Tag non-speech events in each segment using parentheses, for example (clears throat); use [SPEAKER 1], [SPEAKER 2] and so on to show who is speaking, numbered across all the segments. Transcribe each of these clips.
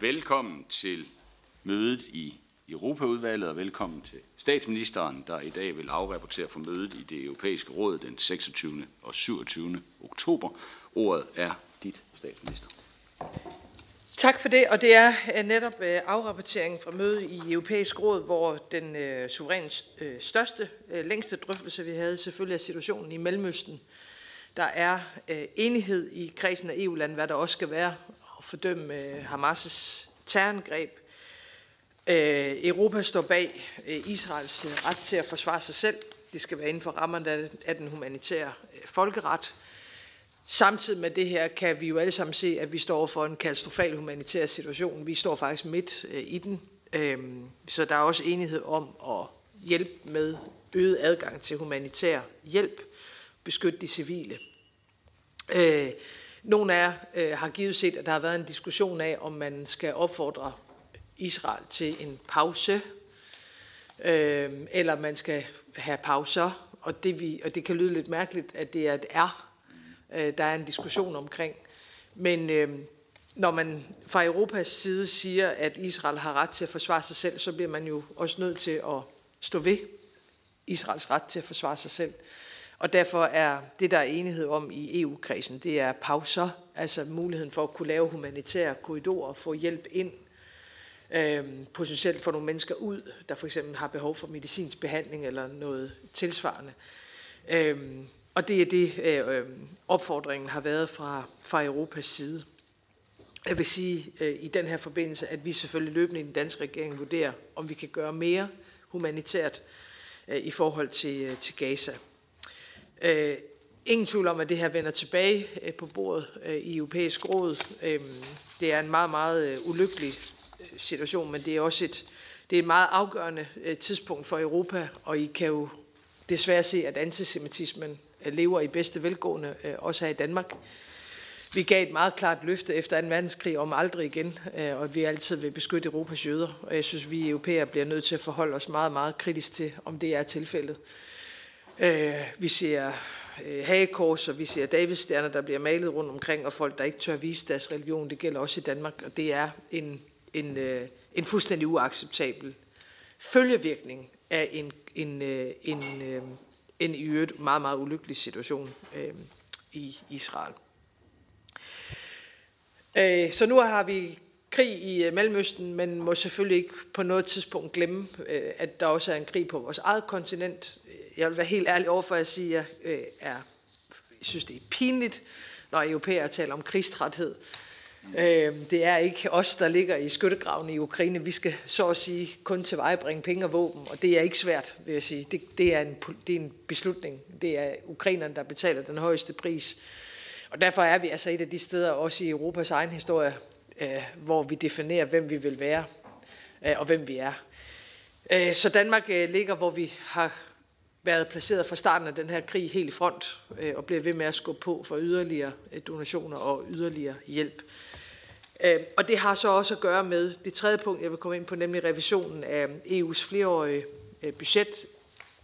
[SPEAKER 1] velkommen til mødet i Europaudvalget og velkommen til statsministeren, der i dag vil afrapportere for mødet i det europæiske råd den 26. og 27. oktober. Ordet er dit, statsminister.
[SPEAKER 2] Tak for det, og det er øh, netop øh, afrapporteringen fra mødet i Europæisk Råd, hvor den øh, suverænt øh, største, øh, længste drøftelse, vi havde, selvfølgelig er situationen i Mellemøsten. Der er øh, enighed i kredsen af EU-lande, hvad der også skal være, og fordømme øh, Hamas' terrorangreb. Øh, Europa står bag øh, Israels ret til at forsvare sig selv. Det skal være inden for rammerne af den humanitære folkeret. Samtidig med det her kan vi jo alle sammen se, at vi står for en katastrofal humanitær situation. Vi står faktisk midt i den. Så der er også enighed om at hjælpe med øget adgang til humanitær hjælp, beskytte de civile. Nogle af jer øh, har givet set, at der har været en diskussion af, om man skal opfordre Israel til en pause, øh, eller man skal have pauser. Og det, vi, og det kan lyde lidt mærkeligt, at det er et er, øh, der er en diskussion omkring. Men øh, når man fra Europas side siger, at Israel har ret til at forsvare sig selv, så bliver man jo også nødt til at stå ved Israels ret til at forsvare sig selv. Og derfor er det, der er enighed om i EU-kredsen, det er pauser, altså muligheden for at kunne lave humanitære korridorer, få hjælp ind, øh, potentielt få nogle mennesker ud, der for eksempel har behov for medicinsk behandling eller noget tilsvarende. Øh, og det er det, øh, øhm, opfordringen har været fra, fra Europas side. Jeg vil sige øh, i den her forbindelse, at vi selvfølgelig løbende i den danske regering vurderer, om vi kan gøre mere humanitært øh, i forhold til, øh, til Gaza. Øh, ingen tvivl om, at det her vender tilbage øh, på bordet øh, i europæisk råd. Øh, det er en meget, meget øh, ulykkelig øh, situation, men det er også et, det er et meget afgørende øh, tidspunkt for Europa, og I kan jo desværre se, at antisemitismen øh, lever i bedste velgående, øh, også her i Danmark. Vi gav et meget klart løfte efter 2. verdenskrig om aldrig igen, øh, og at vi altid vil beskytte Europas jøder. Og jeg synes, vi europæere bliver nødt til at forholde os meget, meget kritisk til, om det er tilfældet. Øh, vi ser øh, hagekors, og vi ser Davidstjerner, der bliver malet rundt omkring, og folk, der ikke tør vise deres religion. Det gælder også i Danmark, og det er en, en, øh, en fuldstændig uacceptabel følgevirkning af en, en, øh, en, øh, en i øvrigt meget, meget ulykkelig situation øh, i Israel. Øh, så nu har vi krig i øh, Mellemøsten, men må selvfølgelig ikke på noget tidspunkt glemme, øh, at der også er en krig på vores eget kontinent. Jeg vil være helt ærlig overfor at sige, at jeg, øh, er, jeg synes, det er pinligt, når europæere taler om krigstræthed. Øh, det er ikke os, der ligger i skyttegraven i Ukraine. Vi skal så at sige kun til veje bringe penge og våben, og det er ikke svært, vil jeg sige. Det, det, er, en, det er en beslutning. Det er ukrainerne, der betaler den højeste pris. Og derfor er vi altså et af de steder, også i Europas egen historie, øh, hvor vi definerer, hvem vi vil være øh, og hvem vi er. Øh, så Danmark øh, ligger, hvor vi har været placeret fra starten af den her krig helt i front øh, og bliver ved med at skubbe på for yderligere øh, donationer og yderligere hjælp. Øh, og det har så også at gøre med det tredje punkt, jeg vil komme ind på, nemlig revisionen af EU's flereårige øh, budget.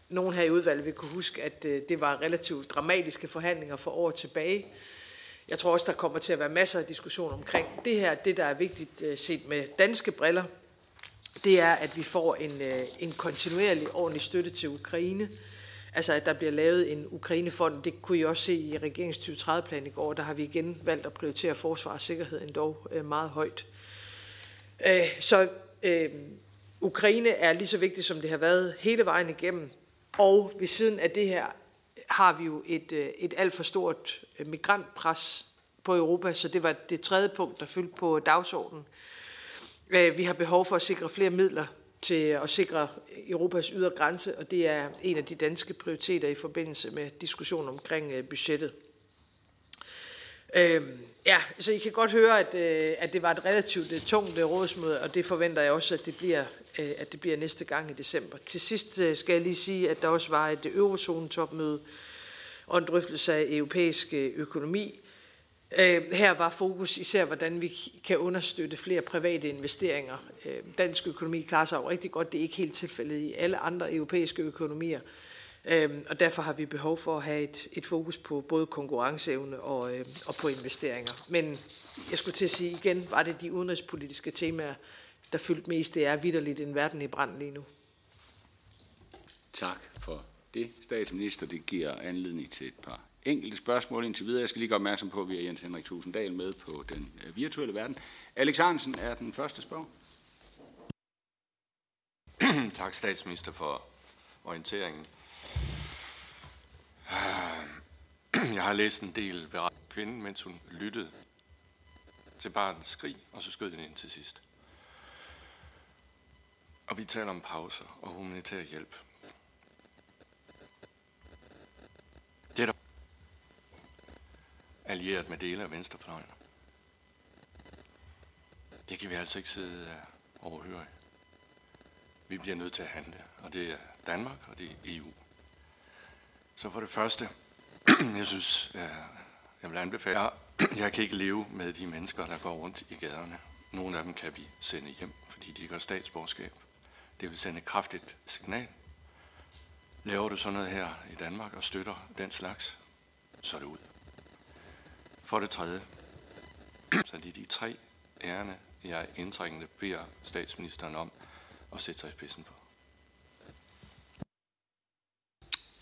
[SPEAKER 2] Nogen her i udvalget vil kunne huske, at øh, det var relativt dramatiske forhandlinger for år tilbage. Jeg tror også, der kommer til at være masser af diskussion omkring det her. Det, der er vigtigt øh, set med danske briller, det er, at vi får en, øh, en kontinuerlig ordentlig støtte til Ukraine. Altså, at der bliver lavet en Ukrainefond. Det kunne I også se i regeringens 2030-plan i går. Der har vi igen valgt at prioritere forsvar og sikkerhed endda øh, meget højt. Øh, så øh, Ukraine er lige så vigtigt, som det har været hele vejen igennem. Og ved siden af det her har vi jo et, øh, et alt for stort migrantpres på Europa, så det var det tredje punkt, der fyldte på dagsordenen. Vi har behov for at sikre flere midler til at sikre Europas ydre grænse, og det er en af de danske prioriteter i forbindelse med diskussionen omkring øh, budgettet. Øhm, ja, så I kan godt høre, at, øh, at det var et relativt øh, tungt rådsmøde, og det forventer jeg også, at det bliver Øh, at det bliver næste gang i december. Til sidst øh, skal jeg lige sige, at der også var et eurozone-topmøde og en drøftelse af europæisk økonomi. Øh, her var fokus især, hvordan vi kan understøtte flere private investeringer. Øh, dansk økonomi klarer sig jo rigtig godt. Det er ikke helt tilfældet i alle andre europæiske økonomier. Øh, og derfor har vi behov for at have et, et fokus på både konkurrenceevne og, og på investeringer. Men jeg skulle til at sige igen, var det de udenrigspolitiske temaer, der fyldte mest. Det er vidderligt en verden i brand lige nu.
[SPEAKER 1] Tak for det, statsminister. Det giver anledning til et par enkelte spørgsmål indtil videre. Jeg skal lige gøre opmærksom på, at vi har Jens Henrik Tusinddal med på den øh, virtuelle verden. Alex Hansen er den første spørger. (clears throat)
[SPEAKER 3] tak, statsminister, for orienteringen. (clears throat) Jeg har læst en del beretning kvinden, mens hun lyttede til barnets skrig, og så skød den ind til sidst. Og vi taler om pauser og humanitær hjælp. Det er der allieret med dele af venstrefløjen. Det kan vi altså ikke sidde øh, overhøre. Vi bliver nødt til at handle, og det er Danmark, og det er EU. Så for det første, (clears throat) jeg synes, øh, jeg vil anbefale, jeg, (clears throat) jeg kan ikke leve med de mennesker, der går rundt i gaderne. Nogle af dem kan vi sende hjem, fordi de gør statsborgerskab. Det vil sende et kraftigt signal. Laver du sådan noget her i Danmark og støtter den slags, så er det ud. For det tredje, så det er de tre ærende, jeg indtrængende beder statsministeren om at sætte sig i spidsen for.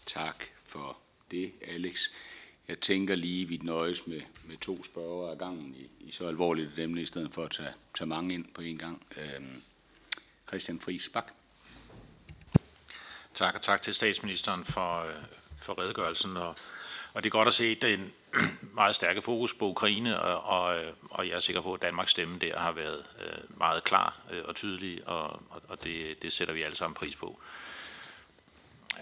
[SPEAKER 1] Tak for det, Alex. Jeg tænker lige, at vi nøjes med, med to spørger ad gangen i, i så alvorligt et emne, i stedet for at tage, tage mange ind på en gang. Øhm, Christian Friis Bak.
[SPEAKER 4] Tak, og tak til statsministeren for, øh, for redegørelsen. Og, og det er godt at se den (clears throat) meget stærke fokus på Ukraine, og, og, øh, og jeg er sikker på, at Danmarks stemme der har været øh, meget klar øh, og tydelig, og, og det, det sætter vi alle sammen pris på.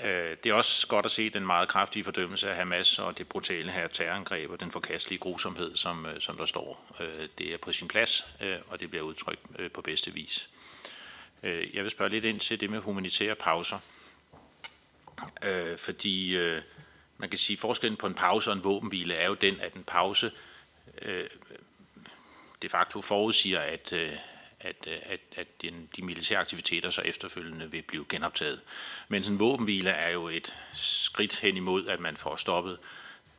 [SPEAKER 4] Øh, det er også godt at se den meget kraftige fordømmelse af Hamas og det brutale her terrorangreb og den forkastelige grusomhed, som, øh, som der står. Øh, det er på sin plads, øh, og det bliver udtrykt øh, på bedste vis. Jeg vil spørge lidt ind til det med humanitære pauser. Fordi man kan sige, at forskellen på en pause og en våbenhvile er jo den, at en pause øh, de facto forudsiger, at, øh, at, øh, at, at den, de militære aktiviteter så efterfølgende vil blive genoptaget. Men en våbenhvile er jo et skridt hen imod, at man får stoppet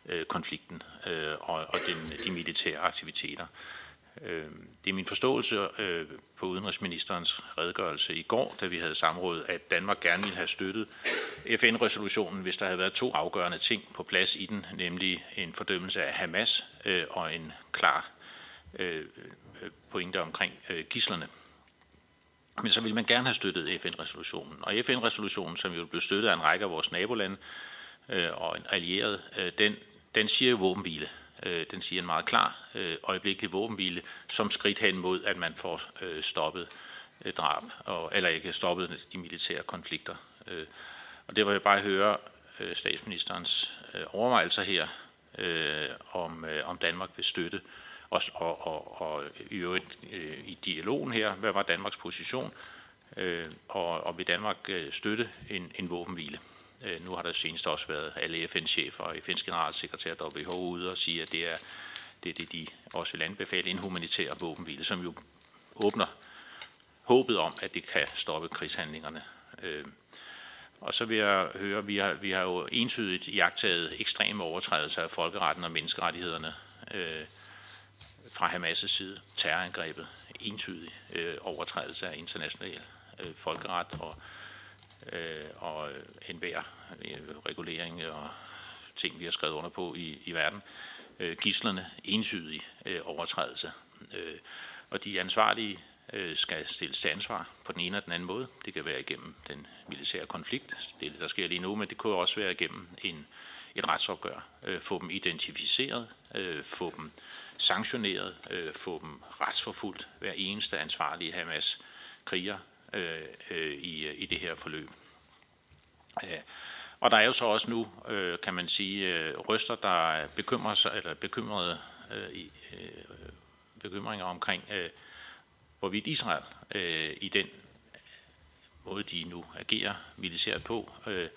[SPEAKER 4] øh, konflikten øh, og, og den, de militære aktiviteter. Øh, det er min forståelse øh, på udenrigsministerens redegørelse i går, da vi havde samråd, at Danmark gerne ville have støttet FN-resolutionen, hvis der havde været to afgørende ting på plads i den, nemlig en fordømmelse af Hamas øh, og en klar øh, øh pointe omkring øh, gislerne. Men så ville man gerne have støttet FN-resolutionen. Og FN-resolutionen, som jo blev støttet af en række af vores nabolande øh, og en allieret, øh, den, den siger jo våbenhvile. Øh, den siger en meget klar øh, øjeblikkelig våbenhvile som skridt hen mod, at man får øh, stoppet øh, drab, og, eller ikke stoppet de militære konflikter. Øh, og det var jeg bare høre øh, statsministerens øh, overvejelser her, øh, om, øh, om Danmark vil støtte os, og, og, og, og i øvrigt øh, i dialogen her, hvad var Danmarks position, øh, og, og vil Danmark øh, støtte en, en våbenhvile. Øh, nu har der senest også været alle FN-chefer og FN's generalsekretær WHO ude og sige, at det er det, er det de også vil anbefale, en humanitær våbenhvile, som jo åbner håbet om, at det kan stoppe krigshandlingerne. Øh, og så vil jeg høre, vi har, vi har jo entydigt jagtaget ekstreme overtrædelser af folkeretten og menneskerettighederne. Øh, fra Hamas' side terrorangrebet, entydig øh, overtrædelse af international øh, folkeret og, øh, og øh, enhver øh, regulering og ting, vi har skrevet under på i, i verden. Øh, gislerne, entydig øh, overtrædelse. Øh, og de ansvarlige øh, skal stilles til ansvar på den ene eller den anden måde. Det kan være igennem den militære konflikt, det det, der sker lige nu, men det kunne også være igennem en, et retsopgør. Øh, få dem identificeret, øh, få dem sanktioneret, øh, få dem retsforfulgt, hver eneste ansvarlige Hamas kriger øh, øh, i, øh, i det her forløb. Øh, og der er jo så også nu, øh, kan man sige, øh, røster, der bekymrer sig, eller bekymrede øh, i, øh, bekymringer omkring, øh, hvorvidt Israel øh, i den måde, de nu agerer militært på, øh,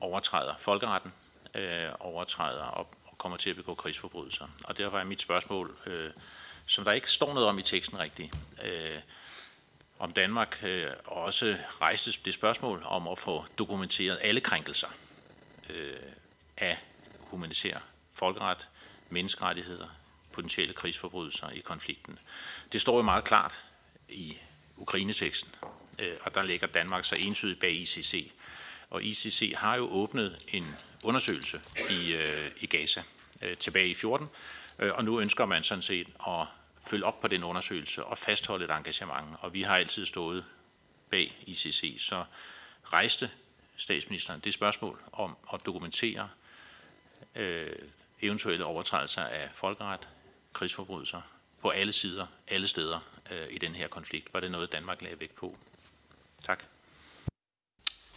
[SPEAKER 4] overtræder folkeretten, øh, overtræder op, kommer til at begå krigsforbrydelser. Og derfor er mit spørgsmål, øh, som der ikke står noget om i teksten rigtigt. Øh, om Danmark øh, også rejste det spørgsmål om at få dokumenteret alle krænkelser øh, af humanitær folkeret, menneskerettigheder, potentielle krigsforbrydelser i konflikten. Det står jo meget klart i Ukraineteksten, øh, og der ligger Danmark så entydigt bag ICC. Og ICC har jo åbnet en undersøgelse i, øh, i Gaza øh, tilbage i 14, øh, og nu ønsker man sådan set at følge op på den undersøgelse og fastholde et engagement. Og vi har altid stået bag ICC, så rejste statsministeren det spørgsmål om at dokumentere øh, eventuelle overtrædelser af folkeret, krigsforbrydelser på alle sider, alle steder øh, i den her konflikt. Var det noget, Danmark lagde vægt på? Tak.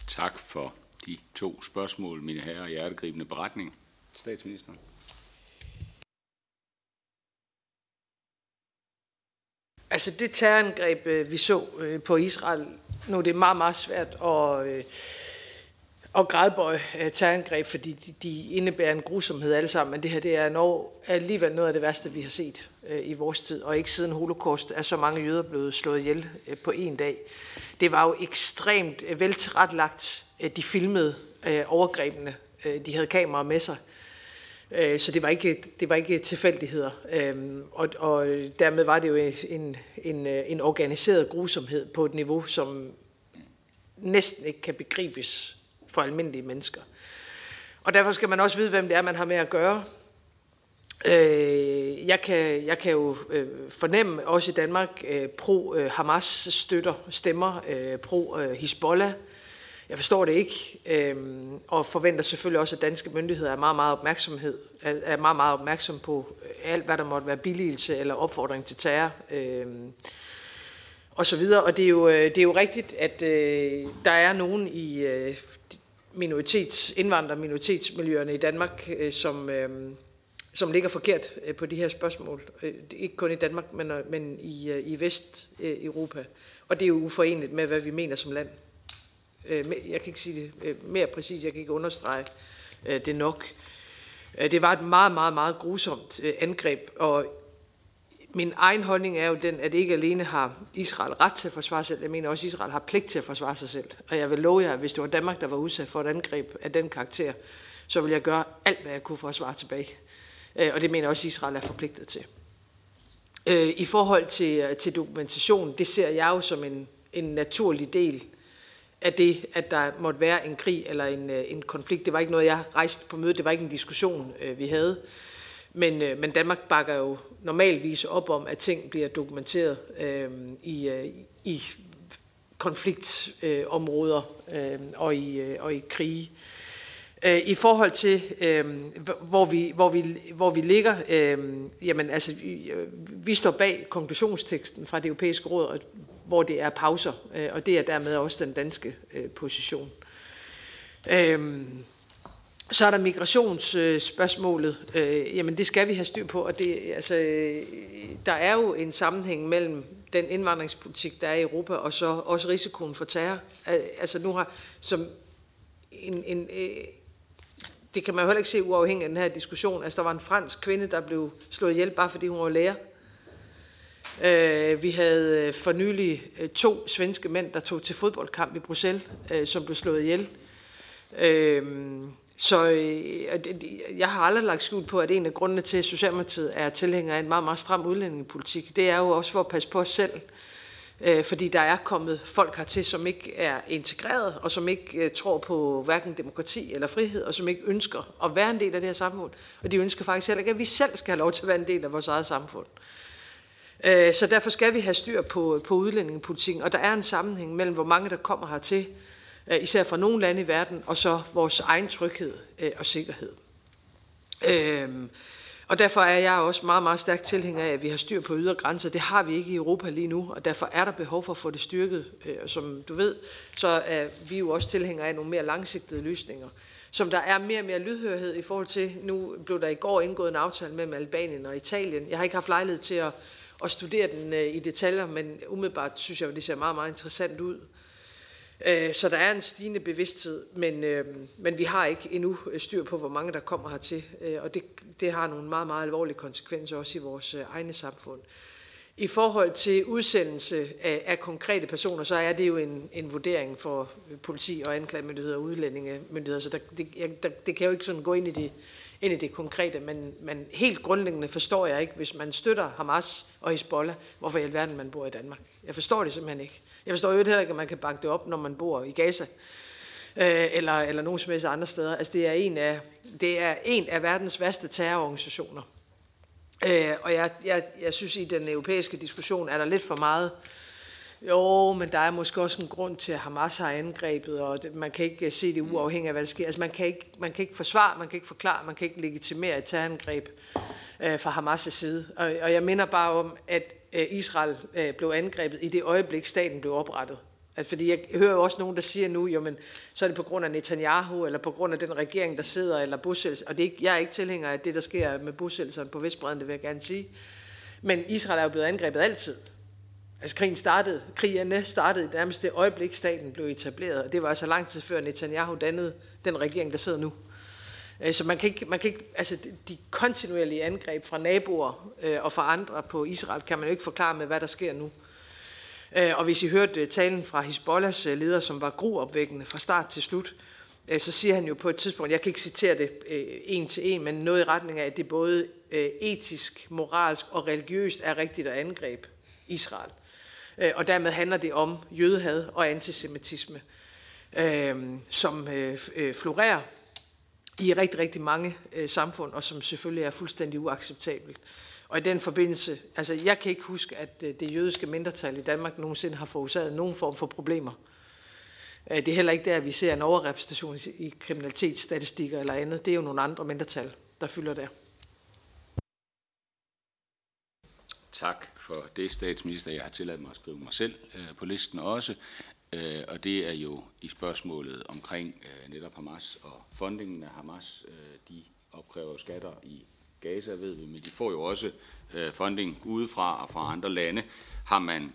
[SPEAKER 1] Tak for de to spørgsmål, mine herrer. Hjertegribende beretning. Statsministeren.
[SPEAKER 2] Altså det terrorangreb, øh, vi så øh, på Israel, nu er det meget, meget svært at, øh, at grædbøje terrorangreb, fordi de indebærer en grusomhed alle sammen, men det her det er når, alligevel noget af det værste, vi har set i vores tid, og ikke siden holocaust er så mange jøder blevet slået ihjel på en dag. Det var jo ekstremt veltilrettelagt. De filmede overgrebene. De havde kameraer med sig. Øh, så det var ikke, det var ikke tilfældigheder. Øhm, og, og dermed var det jo en, en, en organiseret grusomhed på et niveau, som næsten ikke kan begribes for almindelige mennesker. Og derfor skal man også vide, hvem det er, man har med at gøre. Øh, jeg, kan, jeg kan jo øh, fornemme også i Danmark øh, pro-Hamas øh, støtter stemmer, øh, pro-Hezbollah jeg forstår det ikke, øh, og forventer selvfølgelig også, at danske myndigheder er meget, meget, opmærksomhed, er meget, meget opmærksom på øh, alt, hvad der måtte være billigelse eller opfordring til terror. Øh, og så videre. Og det er jo, øh, det er jo rigtigt, at øh, der er nogen i øh, minoritets, indvandrer- minoritetsmiljøerne i Danmark, øh, som, øh, som ligger forkert øh, på de her spørgsmål. Øh, ikke kun i Danmark, men, øh, men i, øh, i Vest-Europa. Og det er jo uforeneligt med, hvad vi mener som land. Øh, jeg kan ikke sige det øh, mere præcist, jeg kan ikke understrege øh, det nok. Øh, det var et meget, meget, meget grusomt angreb, og min egen holdning er jo den, at ikke alene har Israel ret til at forsvare sig selv, jeg mener også, at Israel har pligt til at forsvare sig selv. Og jeg vil love jer, at hvis det var Danmark, der var udsat for et angreb af den karakter, så vil jeg gøre alt, hvad jeg kunne for at svare tilbage. Og det mener jeg også, at Israel er forpligtet til. I forhold til, til dokumentation, det ser jeg jo som en, en naturlig del af det, at der måtte være en krig eller en, øh, en konflikt. Det var ikke noget, jeg rejste på mødet. Det var ikke en diskussion, øh, vi havde. Men, øh, men Danmark bakker jo normalvis op om, at ting bliver dokumenteret øh, i, øh, i konfliktområder øh, og, i, øh, og i krige. Øh, I forhold til, øh, hvor, vi, hvor, vi, hvor vi ligger, øh, jamen altså, vi står bag konklusionsteksten fra det europæiske råd, og hvor det er pauser, øh, og det er dermed også den danske øh, position. Øhm, så er der migrationsspørgsmålet. Øh, jamen det skal vi have styr på, og det, altså, øh, der er jo en sammenhæng mellem den indvandringspolitik, der er i Europa, og så også risikoen for terror. Altså nu har som en, en, øh, det kan man jo heller ikke se uafhængigt af den her diskussion. Altså der var en fransk kvinde, der blev slået ihjel, bare fordi hun var lærer. Øh, vi havde øh, for nylig øh, to svenske mænd, der tog til fodboldkamp i Bruxelles, øh, som blev slået ihjel. Så jeg har aldrig lagt skjul på, at en af grundene til, at Socialdemokratiet er tilhænger af en meget, meget stram udlændingepolitik, det er jo også for at passe på os selv. Fordi der er kommet folk hertil, som ikke er integreret, og som ikke tror på hverken demokrati eller frihed, og som ikke ønsker at være en del af det her samfund. Og de ønsker faktisk heller ikke, at vi selv skal have lov til at være en del af vores eget samfund. Øh, Øh, så derfor skal vi have styr på, på udlændingepolitikken, og der er en sammenhæng mellem, hvor mange der kommer hertil, øh, især fra nogle lande i verden, og så vores egen tryghed øh, og sikkerhed. Øhm, og derfor er jeg også meget, meget stærk tilhænger af, at vi har styr på ydre grænser. Det har vi ikke i Europa lige nu, og derfor er der behov for at få det styrket. Som du ved, så er vi jo også tilhængere af nogle mere langsigtede løsninger, som der er mere og mere lydhørhed i forhold til. Nu blev der i går indgået en aftale mellem Albanien og Italien. Jeg har ikke haft lejlighed til at at studere den øh, i detaljer, men umiddelbart synes jeg, at det ser meget, meget interessant ud. Øh, så der er en stigende bevidsthed, men, øh, men vi har ikke endnu styr på, hvor mange der kommer hertil, og det, det har nogle meget, meget alvorlige konsekvenser også i vores egne samfund. I forhold til udsendelse af, af konkrete personer, så er det jo en, en vurdering for politi og anklagemyndigheder og udlændingemyndigheder, så der, det, jeg, der, det kan jo ikke sådan gå ind i det, ind i det konkrete, men, men helt grundlæggende forstår jeg ikke, hvis man støtter Hamas og Hezbollah, hvorfor i alverden man bor i Danmark. Jeg forstår det simpelthen ikke. Jeg forstår jo heller ikke, at man kan bakke det op, når man bor i Gaza øh, eller, eller nogen som helst andre steder. Altså det er en af, det er en af verdens værste terrororganisationer. Øh, og jeg, jeg, jeg synes, i den europæiske diskussion er der lidt for meget jo, men der er måske også en grund til, at Hamas har angrebet, og det, man kan ikke se det uafhængigt af, hvad der sker. Altså, man kan ikke, man kan ikke forsvare, man kan ikke forklare, man kan ikke legitimere et terrorangreb øh, fra Hamas' side. Og, og jeg minder bare om, at øh, Israel øh, blev angrebet i det øjeblik, staten blev oprettet. Altså, fordi jeg hører jo også nogen, der siger nu, jo, men så er det på grund af Netanyahu, eller på grund af den regering, der sidder, eller bosættelse. Og det er ikke, jeg er ikke tilhænger af det, der sker med bosættelserne på Vestbreden, det vil jeg gerne sige. Men Israel er jo blevet angrebet altid. Altså krigen startede, krigerne startede nærmest det øjeblik, staten blev etableret, og det var altså lang tid før Netanyahu dannede den regering, der sidder nu. Øh, så man kan ikke, man kan ikke altså de kontinuerlige angreb fra naboer øh, og fra andre på Israel, kan man jo ikke forklare med, hvad der sker nu. Øh, og hvis I hørte talen fra Hisbollahs leder, som var gruopvækkende fra start til slut, så siger han jo på et tidspunkt, jeg kan ikke citere det en til en, men noget i retning af, at det både etisk, moralsk og religiøst er rigtigt at angribe Israel. Øh, og dermed handler det om jødehad og antisemitisme, øh, som øh, øh florerer i rigtig, rigtig mange øh, samfund, og som selvfølgelig er fuldstændig uacceptabelt. Og i den forbindelse, altså jeg kan ikke huske, at øh, det jødiske mindretal i Danmark nogensinde har forårsaget nogen form for problemer. Det er heller ikke der, at vi ser en overrepræsentation i kriminalitetsstatistikker eller andet. Det er jo nogle andre mindretal, der fylder der.
[SPEAKER 1] Tak for det, statsminister. Jeg har tilladt mig at skrive mig selv øh, på listen også. Øh, og det er jo i spørgsmålet omkring øh, netop Hamas og fundingen af Hamas. Øh, de opkræver skatter i Gaza, ved vi, men de får jo også øh, funding udefra og fra andre lande. Har man,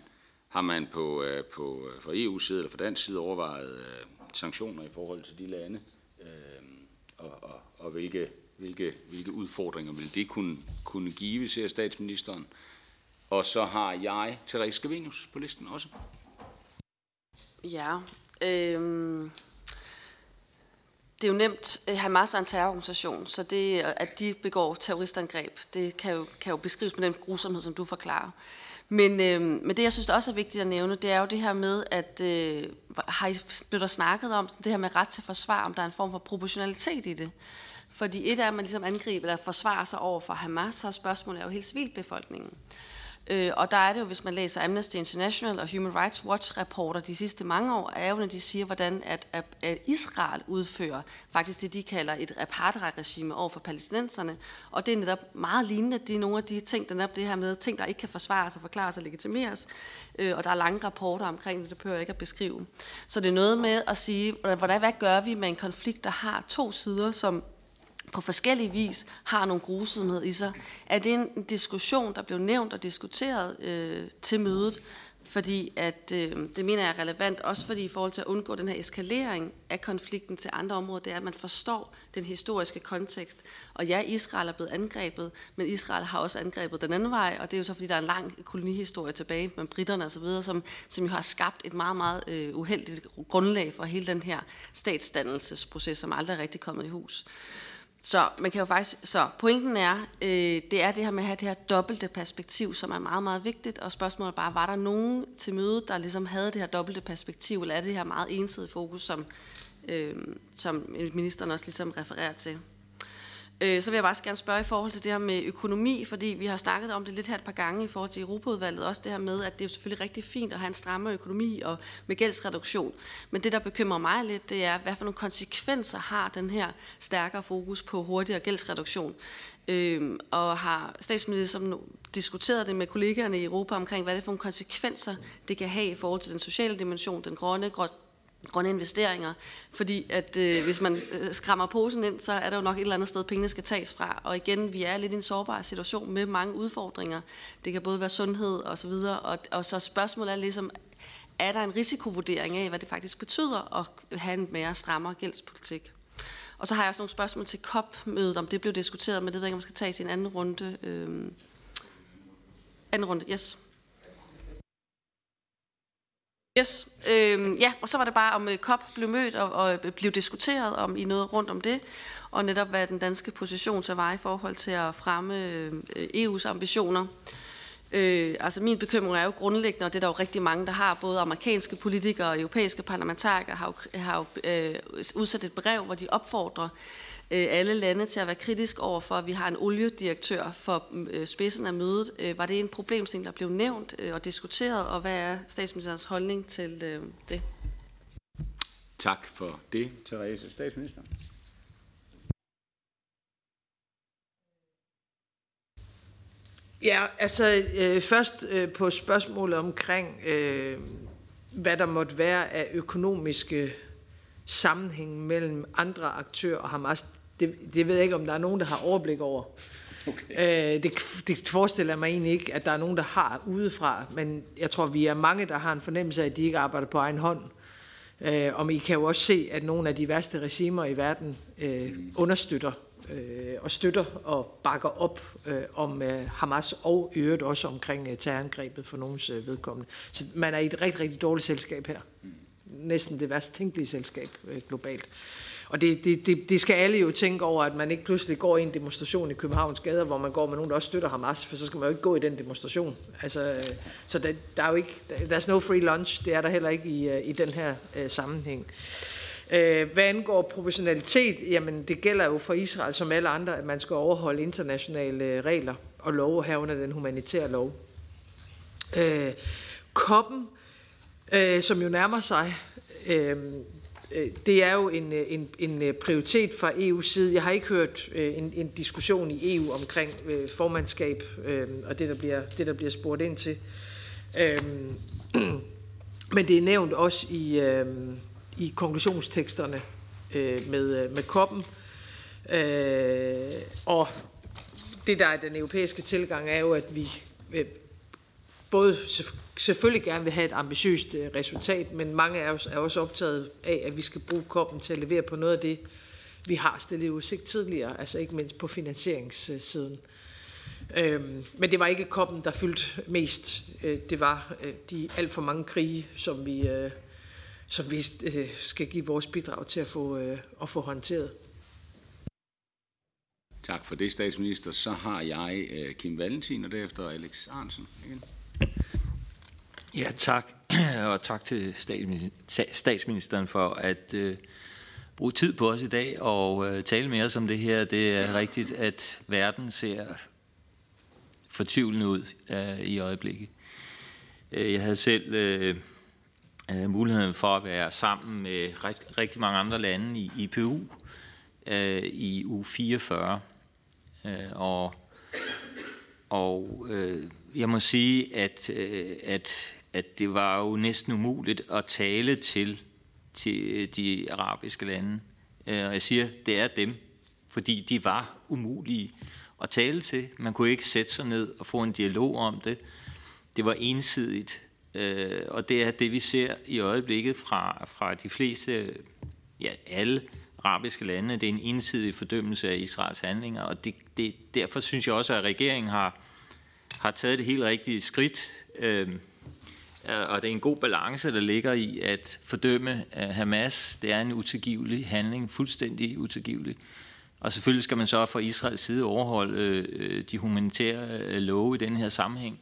[SPEAKER 1] har man på, øh, på, øh, fra EU's side eller fra dansk side overvejet øh, sanktioner i forhold til de lande? Øh, og, og, og hvilke, hvilke, hvilke udfordringer vil det kunne, kunne give, ser statsministeren? Og så har jeg Therese Scavenius på listen også.
[SPEAKER 5] Ja, øhm, det er jo nemt. Hamas er en terrororganisation, så det, at de begår terroristangreb, det kan jo, kan jo beskrives med den grusomhed, som du forklarer. Men, øhm, men det, jeg synes også er vigtigt at nævne, det er jo det her med, at øh, har I, blevet der snakket om det her med ret til forsvar, om der er en form for proportionalitet i det. Fordi et er, at man ligesom angriber eller forsvarer sig over for Hamas, så spørgsmålet er jo hele civilbefolkningen. Øh, og der er det jo, hvis man læser Amnesty International og Human Rights Watch rapporter de sidste mange år, er jo, når de siger, hvordan at, at, at Israel udfører faktisk det, de kalder et apartheid-regime over for palæstinenserne. Og det er netop meget lignende. Det er nogle af de ting, der netop det her med ting, der ikke kan forsvares og forklares og legitimeres. Øh, og der er lange rapporter omkring det, det behøver jeg ikke at beskrive. Så det er noget med at sige, hvordan, hvad gør vi med en konflikt, der har to sider, som på forskellige vis har nogle grusomhed i sig. Er det en diskussion, der blev nævnt og diskuteret øh, til mødet? Fordi at, øh, det mener jeg er relevant, også fordi i forhold til at undgå den her eskalering af konflikten til andre områder, det er, at man forstår den historiske kontekst. Og ja, Israel er blevet angrebet, men Israel har også angrebet den anden vej, og det er jo så, fordi der er en lang kolonihistorie tilbage med britterne osv., som, som jo har skabt et meget, meget øh, uheldigt grundlag for hele den her statsdannelsesproces, som aldrig er rigtig kommet i hus. Så man kan jo faktisk, så pointen er, øh, det er det her med at have det her dobbelte perspektiv, som er meget, meget vigtigt. Og spørgsmålet er bare, var der nogen til møde, der ligesom havde det her dobbelte perspektiv, eller er det her meget ensidige fokus, som, øh, som ministeren også ligesom refererer til? Øh, så vil jeg bare gerne spørge i forhold til det her med økonomi, fordi vi har snakket om det lidt her et par gange i forhold til Europaudvalget, også det her med, at det er selvfølgelig rigtig fint at have en strammere økonomi og med gældsreduktion. Men det, der bekymrer mig lidt, det er, hvad for nogle konsekvenser har den her stærkere fokus på hurtigere gældsreduktion? Øh, og har statsministeren diskuteret det med kollegaerne i Europa omkring, hvad det er for nogle konsekvenser, det kan have i forhold til den sociale dimension, den grønne, grønne investeringer, fordi at øh, hvis man øh, skræmmer posen ind, så er der jo nok et eller andet sted, pengene skal tages fra. Og igen, vi er lidt i en sårbar situation med mange udfordringer. Det kan både være sundhed og så videre, og, og så spørgsmålet er ligesom, er der en risikovurdering af, hvad det faktisk betyder at have en mere strammere gældspolitik? Og så har jeg også nogle spørgsmål til COP-mødet, om det blev diskuteret, men det ved jeg ikke, om man skal tage i en anden runde. Øh, anden runde, yes. Yes. Øhm, ja, og så var det bare, om øh, COP blev mødt og, og øh, blev diskuteret om i noget rundt om det, og netop hvad den danske position så var i forhold til at fremme øh, øh EU's ambitioner. Øh, altså min bekymring er jo grundlæggende, og det er der jo rigtig mange, der har, både amerikanske politikere og europæiske parlamentarikere har jo, har jo øh, udsat et brev, hvor de opfordrer øh, alle lande til at være kritisk over for, at vi har en oliedirektør for øh, spidsen af mødet. Øh, var det en problemstilling, der blev nævnt øh, og diskuteret, og hvad er statsministerens holdning til øh, det?
[SPEAKER 1] Tak for det, Therese. Statsminister.
[SPEAKER 2] Ja, altså øh, først øh, på spørgsmålet omkring, øh, hvad der måtte være af økonomiske sammenhæng mellem andre aktører og Hamas. Det, det ved jeg ikke, om der er nogen, der har overblik over. Okay. Øh, det, det forestiller jeg mig egentlig ikke, at der er nogen, der har udefra, men jeg tror, vi er mange, der har en fornemmelse af, at de ikke arbejder på egen hånd. Øh, og I kan jo også se, at nogle af de værste regimer i verden øh, understøtter øh, og støtter og bakker op øh, om øh, Hamas og i øvrigt også omkring øh, terrorangrebet for nogens øh, vedkommende. Så man er i et rigtig, rigtig dårligt selskab her. Næsten det værst tænkelige selskab øh, globalt. Og det, det, det, det skal alle jo tænke over, at man ikke pludselig går i en demonstration i Københavns gader, hvor man går med nogen, der også støtter Hamas, for så skal man jo ikke gå i den demonstration. Altså, så der, der er jo ikke, there's no free lunch, det er der heller ikke i, øh, i den her øh, sammenhæng. Øh, Øh, hvad angår proportionalitet, jamen det gælder jo for Israel som alle andre, at man skal overholde internationale øh, regler og lov herunder den humanitære lov. Øh, koppen, øh, som jo nærmer sig, øh, øh det er jo en, en, en prioritet fra EU's side. Jeg har ikke hørt en, en diskussion i EU omkring formandskab øh, og det der, bliver, det, der bliver spurgt ind til. Øh, (clears throat) men det er nævnt også i, øh, i konklusionsteksterne øh, med, øh, med koppen. Øh, og det, der er den europæiske tilgang, er jo, at vi øh, både selvfølgelig gerne vil have et ambitiøst øh, resultat, men mange af os er også optaget af, at vi skal bruge koppen til at levere på noget af det, vi har stillet i udsigt tidligere, altså ikke mindst på finansieringssiden. Øhm, men det var ikke koppen, der fyldte mest. Øh, det var øh, de alt for mange krige, som vi øh, som vi øh, skal give vores bidrag til at få, øh, at få håndteret.
[SPEAKER 1] Tak for det, statsminister. Så har jeg øh, Kim Valentin og derefter Alex Arnsen igen.
[SPEAKER 6] Ja, tak. (clears throat) Og tak til statsministeren for at bruge tid på os i dag og tale med os om det her. Det er rigtigt, at verden ser fortvivlende ud i øjeblikket. Jeg havde selv øh, muligheden for at være sammen med rigt, rigtig mange andre lande i IPU øh, i u 44. Øh, og og øh, jeg må sige, at, øh, at, at det var jo næsten umuligt at tale til, til de arabiske lande. Øh, og jeg siger, det er dem, fordi de var umulige at tale til. Man kunne ikke sætte sig ned og få en dialog om det. Det var ensidigt. Øh, og det er det, vi ser i øjeblikket fra, fra de fleste, ja, alle arabiske lande. Det er en ensidig fordømmelse af Israels handlinger, og det, det, derfor synes jeg også, at regeringen har, har taget det helt rigtige skridt. Øhm, øh, og det er en god balance, der ligger i at fordømme øh, Hamas. Det er en utilgivelig handling, fuldstændig utilgivelig. Og selvfølgelig skal man så fra Israels side overholde øh, øh de humanitære øh, love i den her sammenhæng.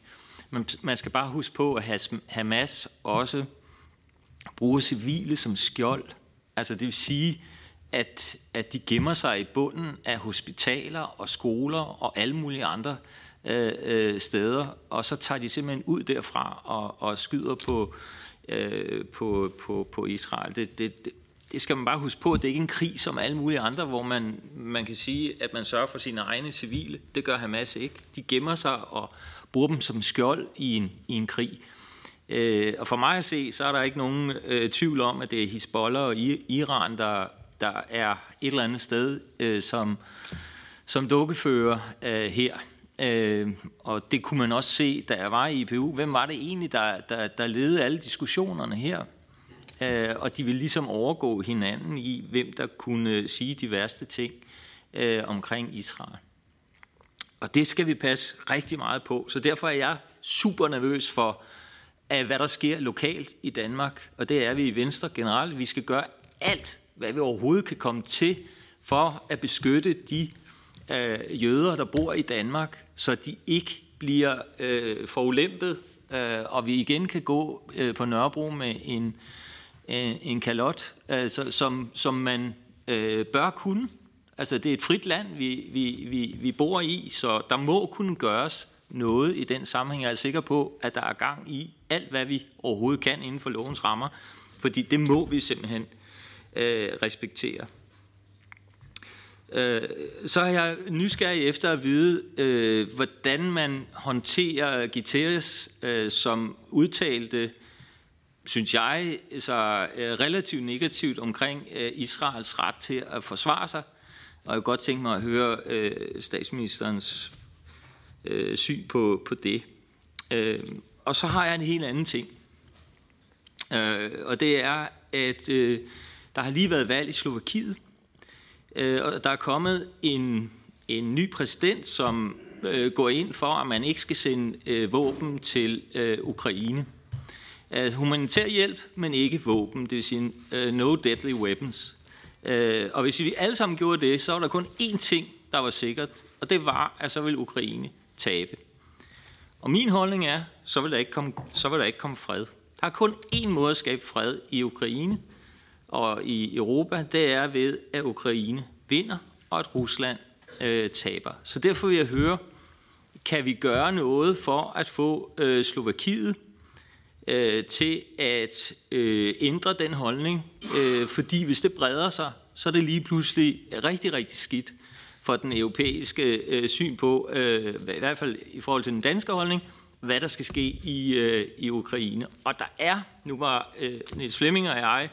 [SPEAKER 6] Men man skal bare huske på, at Hamas også bruger civile som skjold. Altså det vil sige, at, at de gemmer sig i bunden af hospitaler og skoler og alle mulige andre øh, øh, steder, og så tager de simpelthen ud derfra og, og skyder på, øh, på, på, på Israel. Det, det, det skal man bare huske på, det er ikke en krig som alle mulige andre, hvor man, man kan sige, at man sørger for sine egne civile. Det gør Hamas ikke. De gemmer sig og, bruger dem som skjold i en, i en krig. Øh, og for mig at se, så er der ikke nogen øh, tvivl om, at det er Hezbollah og Iran, der, der er et eller andet sted øh, som, som dukkefører øh, her. Øh, og det kunne man også se, da jeg var i IPU. Hvem var det egentlig, der, der, der ledede alle diskussionerne her? Øh, og de ville ligesom overgå hinanden i, hvem der kunne øh, sige de værste ting øh, omkring Israel. Og det skal vi passe rigtig meget på. Så derfor er jeg super nervøs for, af, hvad der sker lokalt i Danmark, og det er vi i Venstre generelt. Vi skal gøre alt, hvad vi overhovedet kan komme til, for at beskytte de øh, jøder, der bor i Danmark, så de ikke bliver øh, forulæmpet, øh, og vi igen kan gå øh, på Nørrebro med en, øh, en kalot, altså, som, som man øh, bør kunne. Altså, det er et frit land, vi, vi, vi, vi bor i, så der må kunne gøres noget i den sammenhæng. Jeg er sikker på, at der er gang i alt, hvad vi overhovedet kan inden for lovens rammer, fordi det må vi simpelthen øh, respektere. Øh, så er jeg nysgerrig efter at vide, øh, hvordan man håndterer Guterres, øh, som udtalte, synes jeg, så øh, relativt negativt omkring øh, Israels ret til at forsvare sig. Og jeg kunne godt tænke mig at høre øh, statsministerens øh, syn på, på det. Øh, og så har jeg en helt anden ting. Øh, og det er, at øh, der har lige været valg i Slovakiet, øh, og der er kommet en, en ny præsident, som øh, går ind for, at man ikke skal sende øh, våben til øh, Ukraine. Altså, humanitær hjælp, men ikke våben, det vil sige uh, no deadly weapons. Øh, og hvis vi alle sammen gjorde det, så var der kun én ting, der var sikkert, og det var, at så ville Ukraine tabe. Og min holdning er, så vil der ikke komme, så vil der ikke komme fred. Der er kun én måde at skabe fred i Ukraine og i Europa, det er ved, at Ukraine vinder, og at Rusland øh, taber. Så derfor vil jeg høre, kan vi gøre noget for at få øh, Slovakiet øh, til at øh, ændre den holdning? Øh, fordi hvis det breder sig, så er det lige pludselig rigtig, rigtig skidt for den europæiske øh, syn på, øh, i hvert fald i forhold til den danske holdning, hvad der skal ske i, øh, i Ukraine. Og der er, nu var øh, Niels Flemming og jeg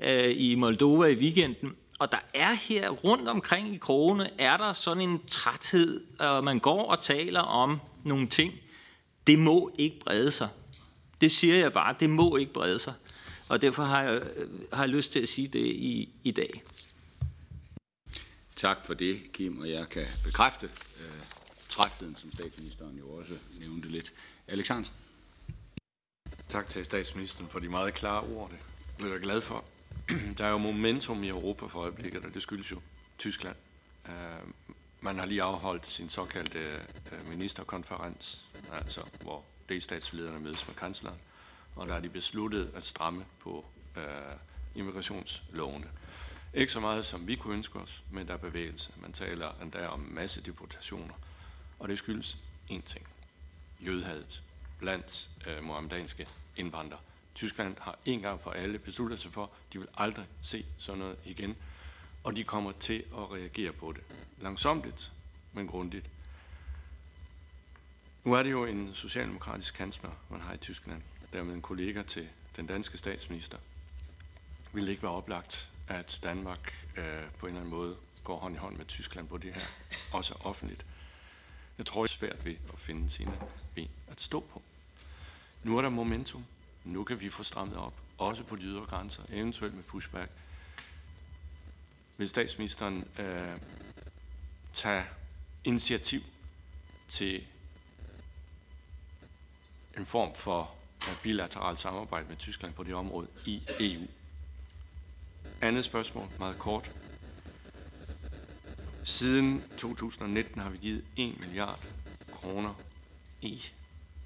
[SPEAKER 6] øh, i Moldova i weekenden, og der er her rundt omkring i krogene, er der sådan en træthed, og man går og taler om nogle ting. Det må ikke brede sig. Det siger jeg bare, det må ikke brede sig. Og derfor har jeg, øh, har jeg lyst til at sige det i, i dag.
[SPEAKER 1] Tak for det, Kim, og jeg kan bekræfte øh, trætheden, som statsministeren jo også nævnte lidt. Alex Hansen.
[SPEAKER 3] Tak til statsministeren for de meget klare ord. Det blev jeg glad for. (clears throat) Der er jo momentum i Europa for øjeblikket, og det skyldes jo Tyskland. Uh, man har lige afholdt sin såkaldte uh, ministerkonferens, altså hvor delstatslederne mødes med kansleren, og der er de besluttet at stramme på øh, immigrationslovene. Ikke så meget, som vi kunne ønske os, men der er bevægelse. Man taler endda om masse deportationer, og det skyldes én ting. Jødhadet blandt øh, muhammedanske indvandrere. Tyskland har en gang for alle besluttet sig for, at de vil aldrig se sådan noget igen. Og de kommer til at reagere på det. Langsomt, men grundigt. Nu er det jo en socialdemokratisk kansler, man har i Tyskland. Dermed en kollega til den danske statsminister. Vil det ikke være oplagt, at Danmark øh, på en eller anden måde går hånd i hånd med Tyskland på det her, også offentligt? Jeg tror, det er svært ved at finde sine ben at stå på. Nu er der momentum. Nu kan vi få strammet op, også på de ydre grænser, eventuelt med pushback. Vil statsministeren øh, tage initiativ til en form for bilateralt samarbejde med Tyskland på det område i EU? Andet spørgsmål, meget kort. Siden 2019 har vi givet 1 milliard kroner i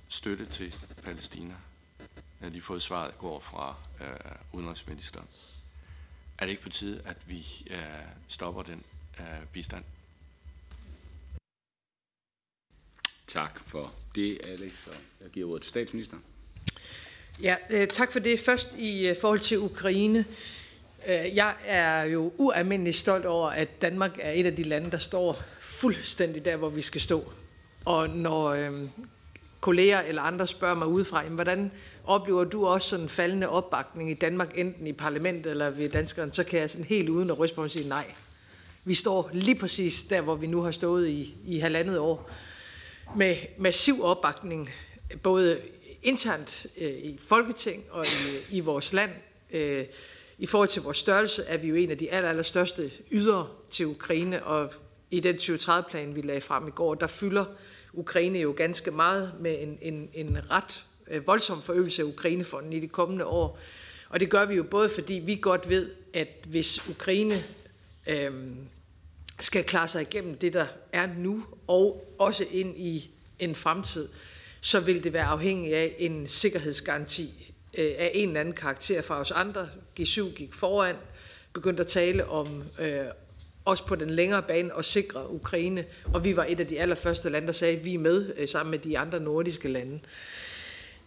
[SPEAKER 3] støtte til Palæstina har lige fået svaret går fra øh, udenrigsministeren. Er det ikke på tide, at vi øh, stopper den øh, bistand?
[SPEAKER 1] Tak for det, Alex. Og jeg giver ordet til statsministeren.
[SPEAKER 2] Ja, øh, tak for det. Først i øh, forhold til Ukraine. Øh, jeg er jo ualmindeligt stolt over, at Danmark er et af de lande, der står fuldstændig der, hvor vi skal stå. Og når øh, kolleger eller andre spørger mig udefra, jamen, hvordan oplever du også sådan faldende opbakning i Danmark, enten i parlamentet eller ved danskerne, så kan jeg sådan helt uden at ryste på mig sige nej. Vi står lige præcis der, hvor vi nu har stået i, i halvandet år, med massiv opbakning, både internt øh, i Folketing og i, i vores land. Øh, I forhold til vores størrelse er vi jo en af de aller, aller største ydre til Ukraine, og i den 2030-plan, vi lagde frem i går, der fylder Ukraine jo ganske meget med en, en, en ret øh, voldsom forøgelse af Ukrainefonden i de kommende år. Og det gør vi jo både fordi vi godt ved, at hvis Ukraine øh, skal klare sig igennem det, der er nu, og også ind i en fremtid, så vil det være afhængig af en sikkerhedsgaranti øh, af en eller anden karakter fra os andre. G7 gik foran, begyndte at tale om øh, også på den længere bane at sikre Ukraine, og vi var et af de allerførste lande, der sagde, at vi er med øh, sammen med de andre nordiske lande.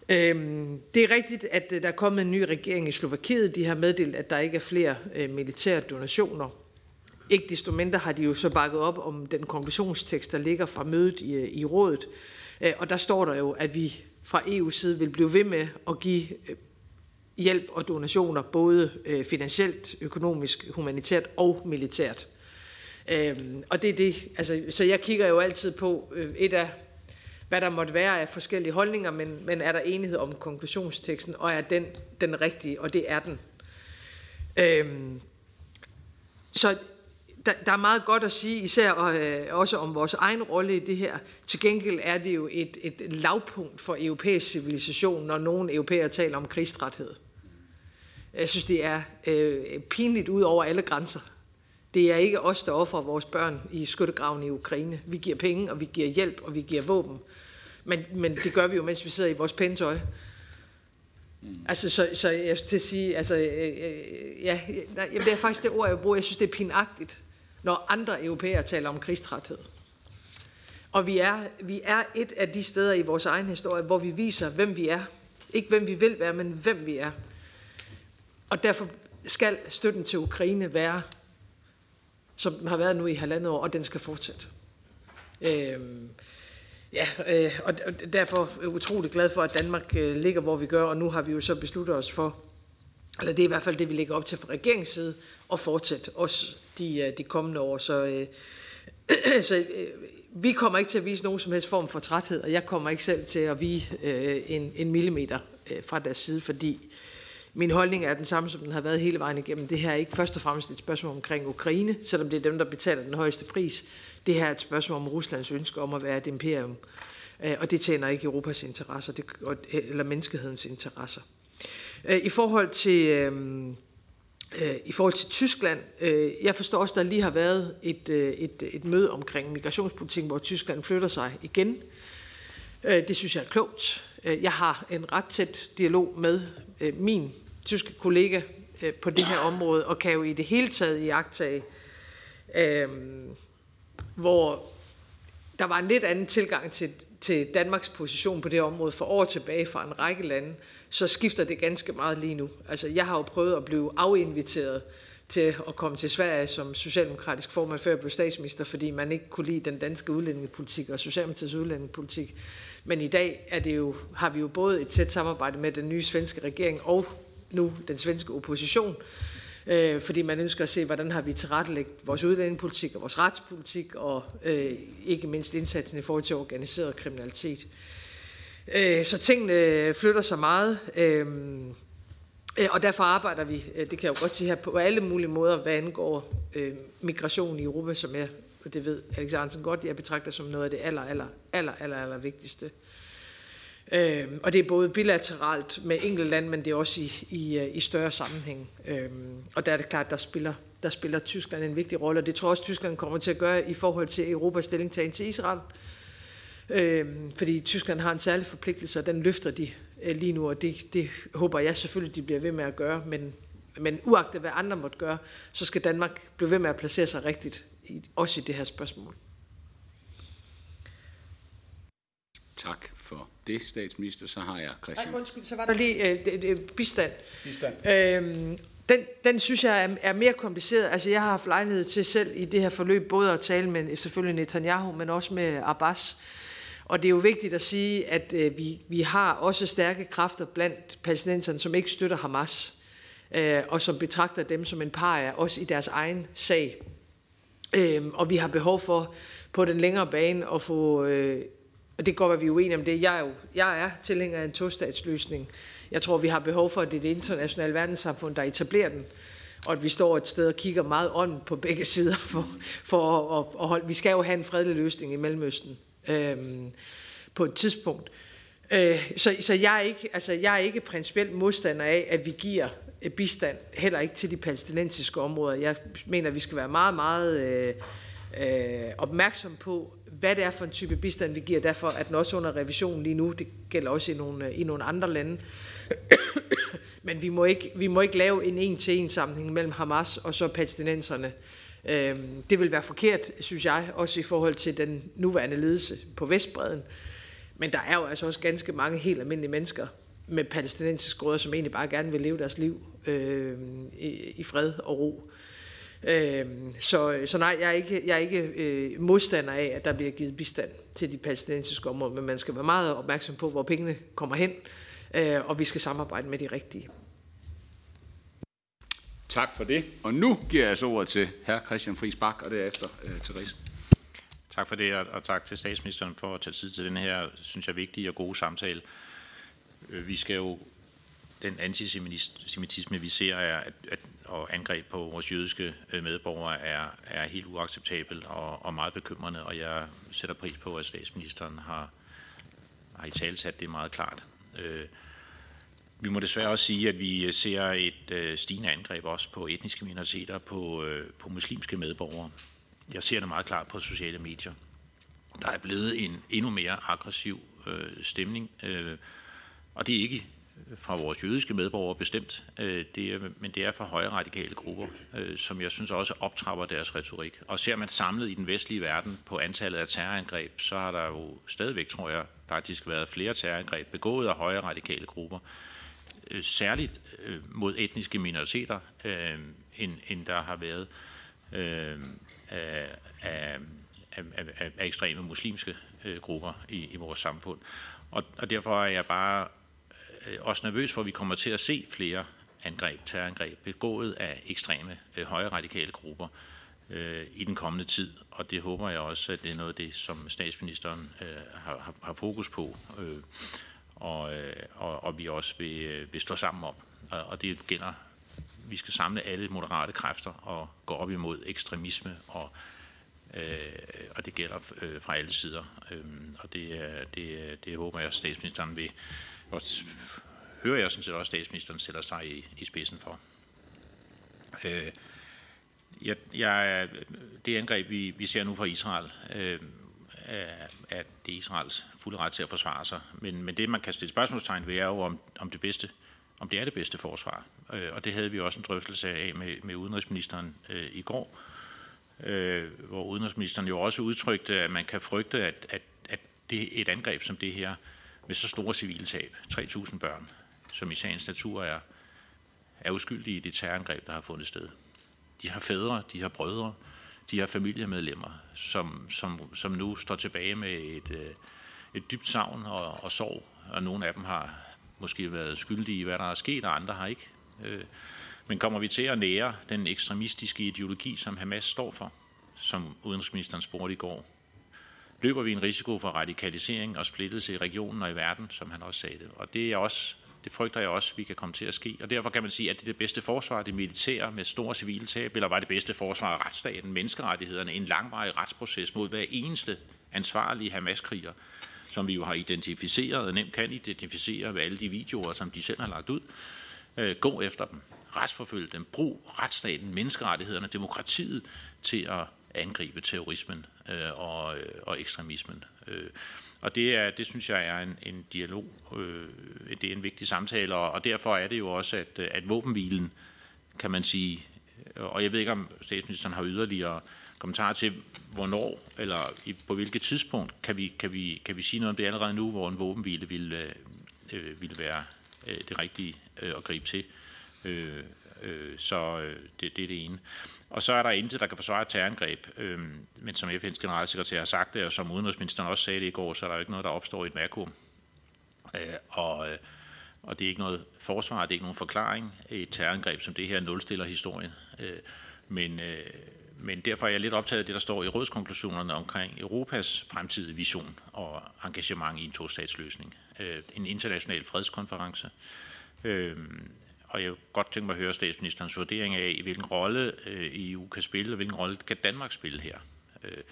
[SPEAKER 2] Øhm, det er rigtigt, at øh, der er kommet en ny regering i Slovakiet. De har meddelt, at der ikke er flere øh, militære donationer. Ikke desto mindre har de jo så bakket op om den konklusionstekst, der ligger fra mødet i, i rådet. Øh, og der står der jo, at vi fra EU's side vil blive ved med at give øh, hjælp og donationer, både øh, finansielt, økonomisk, humanitært og militært. Og det er det, altså, så jeg kigger jo altid på et af, hvad der måtte være af forskellige holdninger, men, men er der enighed om konklusionsteksten, og er den den rigtige, og det er den. Øhm, så der, der er meget godt at sige, især øh, også om vores egen rolle i det her. Til gengæld er det jo et, et lavpunkt for europæisk civilisation, når nogle europæer taler om krigstræthed. Jeg synes, det er øh, pinligt ud over alle grænser. Det er ikke os, der offrer vores børn i skyttegraven i Ukraine. Vi giver penge, og vi giver hjælp, og vi giver våben. Men, men det gør vi jo, mens vi sidder i vores pæntøj. Mm. Altså, så, så jeg skal sige, altså, øh, øh, ja, nej, det er faktisk det ord, jeg bruger. Jeg synes, det er pinagtigt, når andre europæere taler om krigstræthed. Og vi er, vi er et af de steder i vores egen historie, hvor vi viser, hvem vi er. Ikke hvem vi vil være, men hvem vi er. Og derfor skal støtten til Ukraine være som den har været nu i halvandet år, og den skal fortsætte. Øhm, ja, øh, og derfor er jeg utrolig glad for, at Danmark øh, ligger, hvor vi gør, og nu har vi jo så besluttet os for, eller det er i hvert fald det, vi lægger op til fra regeringens side, og fortsætte også de, øh, de kommende år. Så, øh, (clears throat) så øh, vi kommer ikke til at vise nogen som helst form for træthed, og jeg kommer ikke selv til at vise øh, en, en millimeter øh, fra deres side, fordi min holdning er den samme, som den har været hele vejen igennem. Det her er ikke først og fremmest et spørgsmål omkring Ukraine, selvom det er dem, der betaler den højeste pris. Det her er et spørgsmål om Ruslands ønske om at være et imperium. Øh, og det tjener ikke Europas interesser, eller menneskehedens interesser. Øh, I forhold til, øh, øh, i forhold til Tyskland, øh, jeg forstår også, der lige har været et, et, et møde omkring migrationspolitik, hvor Tyskland flytter sig igen. Det synes jeg er klogt. Jeg har en ret tæt dialog med min tyske kollega øh, på det her område, og kan jo i det hele taget iagtage, øh, hvor der var en lidt anden tilgang til, til Danmarks position på det område for år tilbage fra en række lande, så skifter det ganske meget lige nu. Altså, jeg har jo prøvet at blive afinviteret til at komme til Sverige som socialdemokratisk formand, før jeg blev statsminister, fordi man ikke kunne lide den danske udlændingepolitik og Socialdemokratiets udlændingepolitik. Men i dag er det jo, har vi jo både et tæt samarbejde med den nye svenske regering og nu den svenske opposition, øh, fordi man ønsker at se, hvordan har vi tilrettelægt vores udlændingepolitik og vores retspolitik, og øh, ikke mindst indsatsen i forhold til organiseret kriminalitet. Øh, så tingene flytter sig meget, øh, øh og derfor arbejder vi, øh, det kan jeg jo godt sige her, på alle mulige måder, hvad angår øh, migration i Europa, som jeg, og det ved Alexander godt, jeg betragter som noget af det aller, aller, aller, aller, aller vigtigste. Øh, Øh, og det er både bilateralt med enkelte land, men det er også i, i, øh, i større sammenhæng. Øh, og der er det klart, der spiller, der spiller Tyskland en vigtig rolle, og det tror jeg også, Tyskland kommer til at gøre i forhold til Europas stillingtagen til Israel. Øh, fordi Tyskland har en særlig forpligtelse, og den løfter de øh, lige nu, og det, det håber jeg selvfølgelig, de bliver ved med at gøre. Men, men uagtet hvad andre måtte gøre, så skal Danmark blive ved med at placere sig rigtigt, i, også i det her spørgsmål.
[SPEAKER 1] Tak for det, statsminister. Så har jeg Christian.
[SPEAKER 2] Nej, undskyld, så var der lige øh, det, det, bistand. bistand. Øhm, den, den synes jeg er, er mere kompliceret. Altså, jeg har haft lejlighed til selv i det her forløb både at tale med selvfølgelig Netanyahu, men også med Abbas. Og det er jo vigtigt at sige, at øh, vi, vi har også stærke kræfter blandt palæstinenserne, som ikke støtter Hamas, øh, og som betragter dem som en par af os i deres egen sag. Øh, og vi har behov for på den længere bane at få øh, og det går, at vi er uenige om det. Jeg er, jo, jeg er tilhænger af en tostatsløsning. Jeg tror, vi har behov for, at det er det internationale verdenssamfund, der etablerer den. Og at vi står et sted og kigger meget ånd på begge sider. For, for at, at holde. Vi skal jo have en fredelig løsning i Mellemøsten øhm, på et tidspunkt. Øh, så så jeg, er ikke, altså, jeg er ikke principielt modstander af, at vi giver øh, bistand, heller ikke til de palæstinensiske områder. Jeg mener, vi skal være meget, meget øh, øh, opmærksom på, hvad det er for en type bistand, vi giver. Derfor er den også under revision lige nu. Det gælder også i nogle, i nogle andre lande. (coughs) Men vi må, ikke, vi må ikke lave en en-til-en sammenhæng mellem Hamas og så palæstinenserne. Øhm, det vil være forkert, synes jeg, også i forhold til den nuværende ledelse på Vestbreden. Men der er jo altså også ganske mange helt almindelige mennesker med palæstinensiske rødder, som egentlig bare gerne vil leve deres liv øh, i, i fred og ro. Øh, så, så nej, jeg er ikke, jeg er ikke øh, modstander af, at der bliver givet bistand til de palæstinensiske områder, men man skal være meget opmærksom på, hvor pengene kommer hen, øh, og vi skal samarbejde med de rigtige.
[SPEAKER 1] Tak for det. Og nu giver jeg så ordet til hr. Christian Friis Bak, og derefter øh, Therese.
[SPEAKER 4] Tak for det, og tak til statsministeren for at tage tid til den her, synes jeg, vigtige og gode samtale. Øh, vi skal jo, den antisemitisme, vi ser, er, at, at, og angreb på vores jødiske øh, medborgere er, er helt uacceptabel og, og meget bekymrende, og jeg sætter pris på, at statsministeren har, har i talsat det meget klart. Øh, vi må desværre også sige, at vi ser et øh, stigende angreb også på etniske minoriteter, på, øh, på muslimske medborgere. Jeg ser det meget klart på sociale medier. Der er blevet en endnu mere aggressiv øh, stemning, øh, og det er ikke fra vores jødiske medborgere bestemt, øh, det er, men det er fra højre radikale grupper, øh, som jeg synes også optrapper deres retorik. Og ser man samlet i den vestlige verden på antallet af terrorangreb, så har der jo stadigvæk, tror jeg, faktisk været flere terrorangreb begået af højre radikale grupper øh, særligt øh, mod etniske minoriteter, øh, end, end der har været øh, af, af, af, af, ekstreme muslimske øh, grupper i, i vores samfund. Og, og derfor er jeg bare Øh, også nervøs for, at vi kommer til at se flere angreb, terrorangreb, begået af ekstreme øh, højre radikale grupper øh, i den kommende tid. Og det håber jeg også, at det er noget af det, som statsministeren øh, har, har fokus på. Øh, og, øh, og, og vi også vil, øh, vil stå sammen om. Og, og det gælder, vi skal samle alle moderate kræfter og gå op imod ekstremisme, og, øh, og det gælder øh, fra alle sider. Øh, og det, øh, det, øh, det håber jeg, at statsministeren vil, og hører jeg sådan set også, at statsministeren sætter sig i, i spidsen for. Øh, jeg, jeg, det angreb, vi, vi ser nu fra Israel, øh, at det Israels fulde ret til at forsvare sig. Men, men det, man kan stille spørgsmålstegn ved, er jo, om, om, det, bedste, om det er det bedste forsvar. Øh, og det havde vi også en drøftelse af med, med udenrigsministeren øh, i går, øh, hvor udenrigsministeren jo også udtrykte, at man kan frygte, at, at, at det et angreb som det her, med så store civile tab, 3.000 børn, som i sagens natur er, er uskyldige i det terrorangreb, der har fundet sted. De har fædre, de har brødre, de har familiemedlemmer, som, som, som nu står tilbage med et, øh, et dybt savn og, og sorg, og nogle af dem har måske været skyldige i, hvad der er sket, og andre har ikke. Øh, men kommer vi til at nære den ekstremistiske ideologi, som Hamas står for, som udenrigsministeren spurgte i går? Løber vi en risiko for radikalisering og splittelse i regionen og i verden, som han også sagde det? Og det er også det frygter jeg også, vi kan komme til at ske. Og derfor kan man sige, at det er det bedste forsvar, det militære med store civile tab, eller var det bedste forsvar retsstaten, menneskerettighederne, en langvarig retsproces mod hver eneste ansvarlige Hamas-kriger, som vi jo har identificeret, og nemt kan identificere ved alle de videoer, som de selv har lagt ud. Øh, gå efter dem, retsforfølge dem, brug retsstaten, menneskerettighederne, demokratiet til at angribe terrorismen øh, og, øh, og ekstremismen. Øh, og det, er, det synes jeg er en, en dialog, øh, det er en vigtig samtale, og, og derfor er det jo også, at, at våbenhvilen, kan man sige, øh, og jeg ved ikke, om statsministeren har yderligere kommentarer til, hvornår eller i, på hvilket tidspunkt kan vi, kan, vi, kan vi sige noget om det allerede nu, hvor en våbenhvile ville, øh, øh vil være øh, det rigtige øh, at gribe til. Øh, øh, så øh, det, det er det ene. Og så er der intet, der kan forsvare et terrorangreb. Øhm, men som FN's generalsekretær har sagt det, og som udenrigsministeren også sagde det i går, så er der jo ikke noget, der opstår i et vakuum. Øh, og, øh, og det er ikke noget forsvar, det er ikke nogen forklaring. Et terrorangreb som det her nulstiller historien. Øh, men, øh, men derfor er jeg lidt optaget af det, der står i rådskonklusionerne omkring Europas fremtidige vision og engagement i en to-statsløsning. Øh, en international fredskonference. Øh, og jeg vil godt tænke mig at høre statsministerens vurdering af, hvilken rolle øh, EU kan spille, og hvilken rolle kan Danmark spille her. Øh,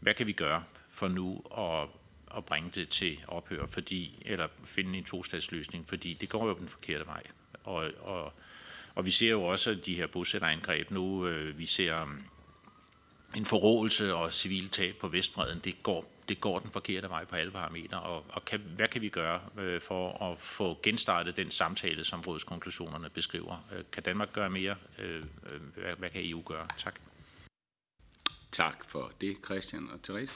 [SPEAKER 4] hvad kan vi gøre for nu at, at bringe det til ophør, fordi, eller finde en to-statsløsning, fordi det går jo den forkerte vej. Og, og, og vi ser jo også de her bosætterangreb nu. Øh, vi ser um, en forrådelse og civile tab på Vestbreden. Det går, det går den forkerte vej på alle parametre. Og, og kan, hvad kan vi gøre øh, for at få genstartet den samtale, som rådskonklusionerne beskriver? Øh, kan Danmark gøre mere? Øh, øh hvad, hvad kan EU gøre? Tak.
[SPEAKER 1] Tak for det, Christian og Therese.